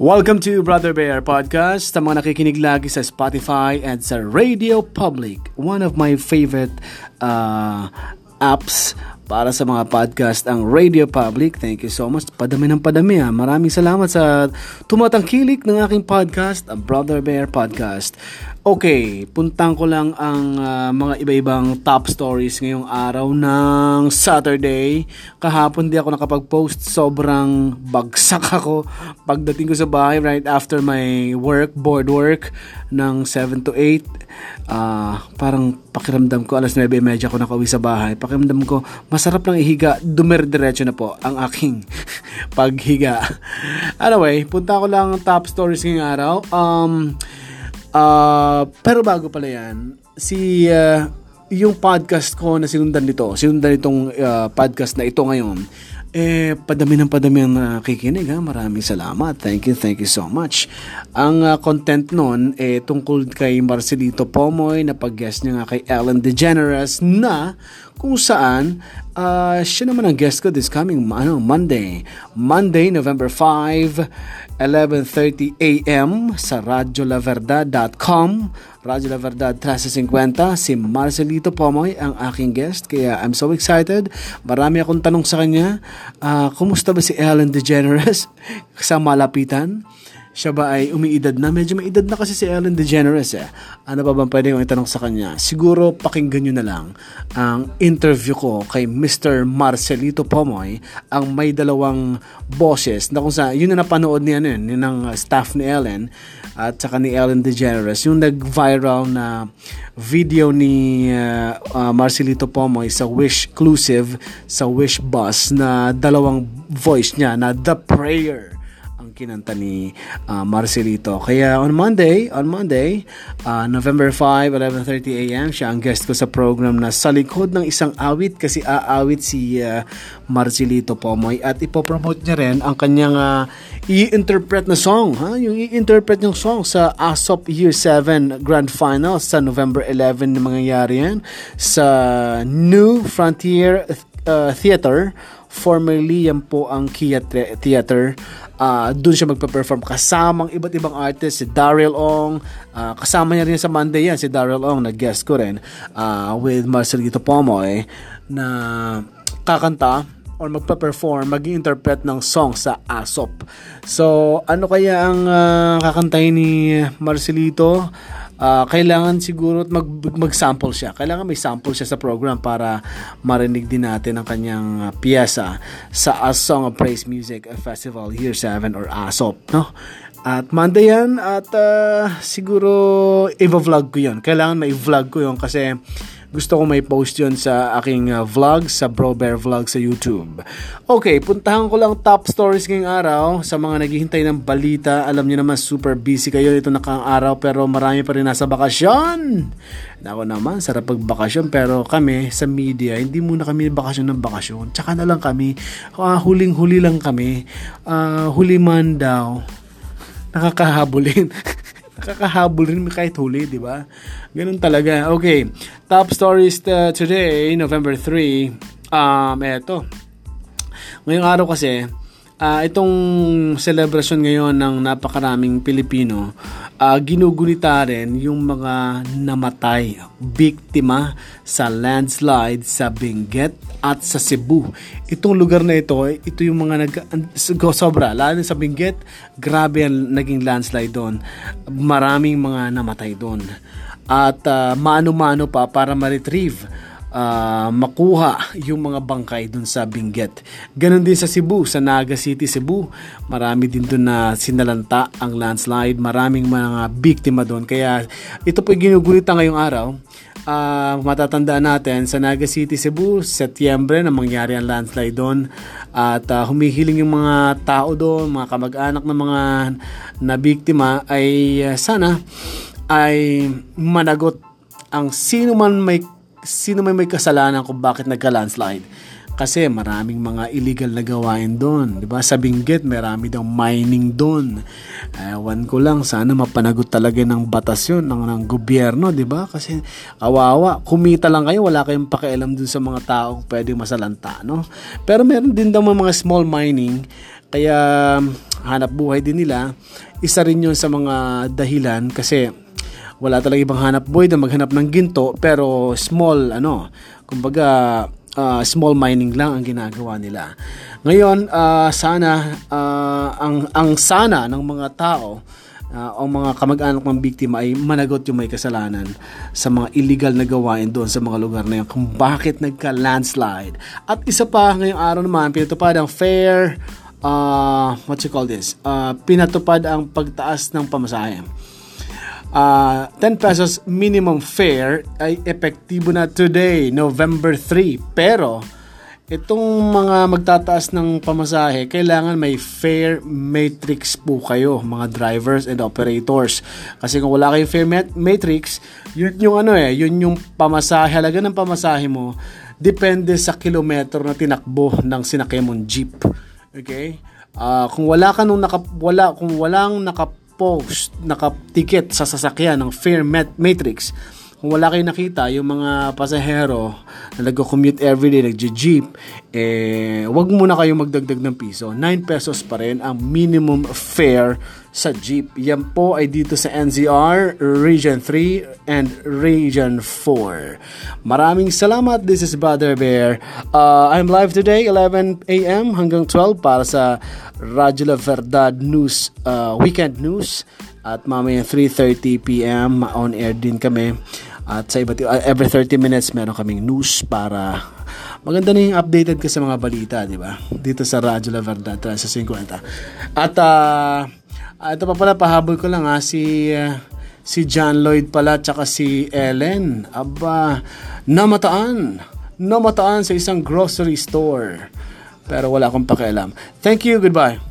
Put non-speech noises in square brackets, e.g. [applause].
Welcome to Brother Bear Podcast. Sa mga nakikinig lagi sa Spotify and sa Radio Public, one of my favorite uh, apps para sa mga podcast ang Radio Public. Thank you so much. Padami ng padami ha. Maraming salamat sa tumatangkilik ng aking podcast, ang Brother Bear Podcast. Okay, puntang ko lang ang uh, mga iba-ibang top stories ngayong araw ng Saturday. Kahapon di ako nakapag-post, sobrang bagsak [laughs] ako pagdating ko sa bahay right after my work, board work ng 7 to 8. Uh, ah, parang pakiramdam ko, alas 9.30 ako nakauwi sa bahay. Pakiramdam ko, masarap lang ihiga, dumer-diretso na po ang aking [laughs] paghiga. Anyway, punta ko lang top stories ngayong araw. Um, Uh, pero bago pala yan, si uh, yung podcast ko na sinundan nito, sinundan itong uh, podcast na ito ngayon, eh, padami ng padami ang nakikinig ha. Maraming salamat. Thank you, thank you so much. Ang uh, content nun, eh, tungkol kay Marcelito Pomoy na pag-guest niya nga kay Ellen DeGeneres na kung saan uh, siya naman ang guest ko this coming ano, Monday. Monday, November 5, 11.30 a.m. sa radiolaverdad.com Radyo La Verdad 1350 si Marcelito Pomoy ang aking guest kaya I'm so excited. Marami akong tanong sa kanya. Uh, kumusta ba si Ellen DeGeneres? [laughs] Sa malapitan siya ba ay umiidad na? Medyo may edad na kasi si Ellen DeGeneres eh. Ano pa bang pwede kong itanong sa kanya? Siguro pakinggan nyo na lang ang interview ko kay Mr. Marcelito Pomoy, ang may dalawang bosses na kung sa, yun na napanood niya nun, yun ng staff ni Ellen at saka ni Ellen DeGeneres, yung nag-viral na video ni uh, uh, Marcelito Pomoy sa Wish Exclusive sa Wish Bus na dalawang voice niya na The Prayer ang kinanta ni uh, Marcelito. Kaya on Monday, on Monday, uh, November 5, 11.30 a.m., siya ang guest ko sa program na sa likod ng isang awit kasi aawit si uh, Marcelito Pomoy at ipopromote niya rin ang kanyang uh, i-interpret na song, ha? yung i-interpret yung song sa ASOP Year 7 Grand Final sa November 11 na mangyayari yan sa New Frontier uh, Theater formerly yan po ang Kia Theater uh, doon siya magpa-perform kasamang iba't ibang artist si Daryl Ong uh, kasama niya rin sa Monday yan si Daryl Ong nag-guest ko rin uh, with Marcelito Pomoy na kakanta or magpa-perform, mag-interpret ng song sa ASOP. So, ano kaya ang uh, kakantahin ni Marcelito? Uh, kailangan siguro mag, mag-sample siya. Kailangan may sample siya sa program para marinig din natin ang kanyang uh, piyesa sa A Song of Praise Music Festival Year 7 or ASOP, no? At Monday yan at uh, siguro i-vlog ko yun. Kailangan may vlog ko yun kasi gusto ko may post yun sa aking uh, vlog, sa Bro Bear Vlog sa YouTube. Okay, puntahan ko lang top stories ngayong araw sa mga naghihintay ng balita. Alam niyo naman, super busy kayo ito nakang araw pero marami pa rin nasa bakasyon. Ako naman, sarap pagbakasyon pero kami sa media, hindi muna kami bakasyon ng bakasyon. Tsaka na lang kami, uh, huling-huli lang kami, uh, huli man daw, nakakahabulin. [laughs] nakakahabol rin kahit huli, di ba? Ganun talaga. Okay, top stories uh, today, November 3. Um, eto. Ngayong araw kasi, uh, itong celebration ngayon ng napakaraming Pilipino, uh, ginugunita rin yung mga namatay, biktima sa landslide sa Benguet at sa Cebu. Itong lugar na ito, ito yung mga nag sobra, lalo sa Benguet, grabe ang naging landslide doon. Maraming mga namatay doon. At uh, mano-mano pa para ma-retrieve uh, makuha yung mga bangkay dun sa Benguet. Ganon din sa Cebu, sa Naga City, Cebu. Marami din dun na sinalanta ang landslide. Maraming mga biktima doon. Kaya ito po ginugulitan ngayong araw. Uh, matatandaan natin sa Naga City, Cebu, Setyembre na mangyari ang landslide doon at uh, humihiling yung mga tao doon, mga kamag-anak ng mga nabiktima ay uh, sana ay managot ang sino man may sino may may kasalanan kung bakit nagka-landslide. Kasi maraming mga illegal na gawain doon. Di ba? Sa Benguet, marami daw mining doon. Ewan ko lang, sana mapanagot talaga ng batas yun, ng, ng gobyerno, di ba? Kasi awawa, kumita lang kayo, wala kayong pakialam dun sa mga taong pwedeng masalanta, no? Pero meron din daw mga small mining Kaya hanap buhay din nila. Isa rin yun sa mga dahilan kasi wala talaga ibang hanap buhay na maghanap ng ginto pero small ano, kumbaga uh, small mining lang ang ginagawa nila. Ngayon, uh, sana uh, ang ang sana ng mga tao uh, o mga kamag-anak ng biktima ay managot yung may kasalanan sa mga illegal na gawain doon sa mga lugar na yun kung bakit nagka-landslide. At isa pa, ngayong araw naman, pinatupad ang fair, uh, what you call this, uh, pinatupad ang pagtaas ng pamasahe uh, 10 pesos minimum fare ay epektibo na today, November 3. Pero, itong mga magtataas ng pamasahe, kailangan may fare matrix po kayo, mga drivers and operators. Kasi kung wala kayong fare matrix, yun yung ano eh, yun yung pamasahe, halaga ng pamasahe mo, depende sa kilometro na tinakbo ng sinakyan mong jeep. Okay? Uh, kung wala ka nung naka, wala, kung walang naka post, nakatikit sa sasakyan ng fare matrix, kung wala kayo nakita, yung mga pasahero na nag-commute everyday, nag-jeep, eh, wag muna kayo magdagdag ng piso. 9 pesos pa rin ang minimum fare sa jeep. Yan po ay dito sa NCR, Region 3 and Region 4. Maraming salamat. This is Brother Bear. Uh, I'm live today, 11 a.m. hanggang 12 para sa Radyo La Verdad News, uh, Weekend News. At mamaya 3.30 p.m. on air din kami at sa iba't uh, every 30 minutes meron kaming news para maganda na yung updated ka sa mga balita, di ba? Dito sa Radyo La Verdad, sa 50. At uh, ito pa pala, pahabol ko lang ha, si, uh, si John Lloyd pala, tsaka si Ellen. Aba, namataan. Namataan sa isang grocery store. Pero wala akong pakialam. Thank you, goodbye.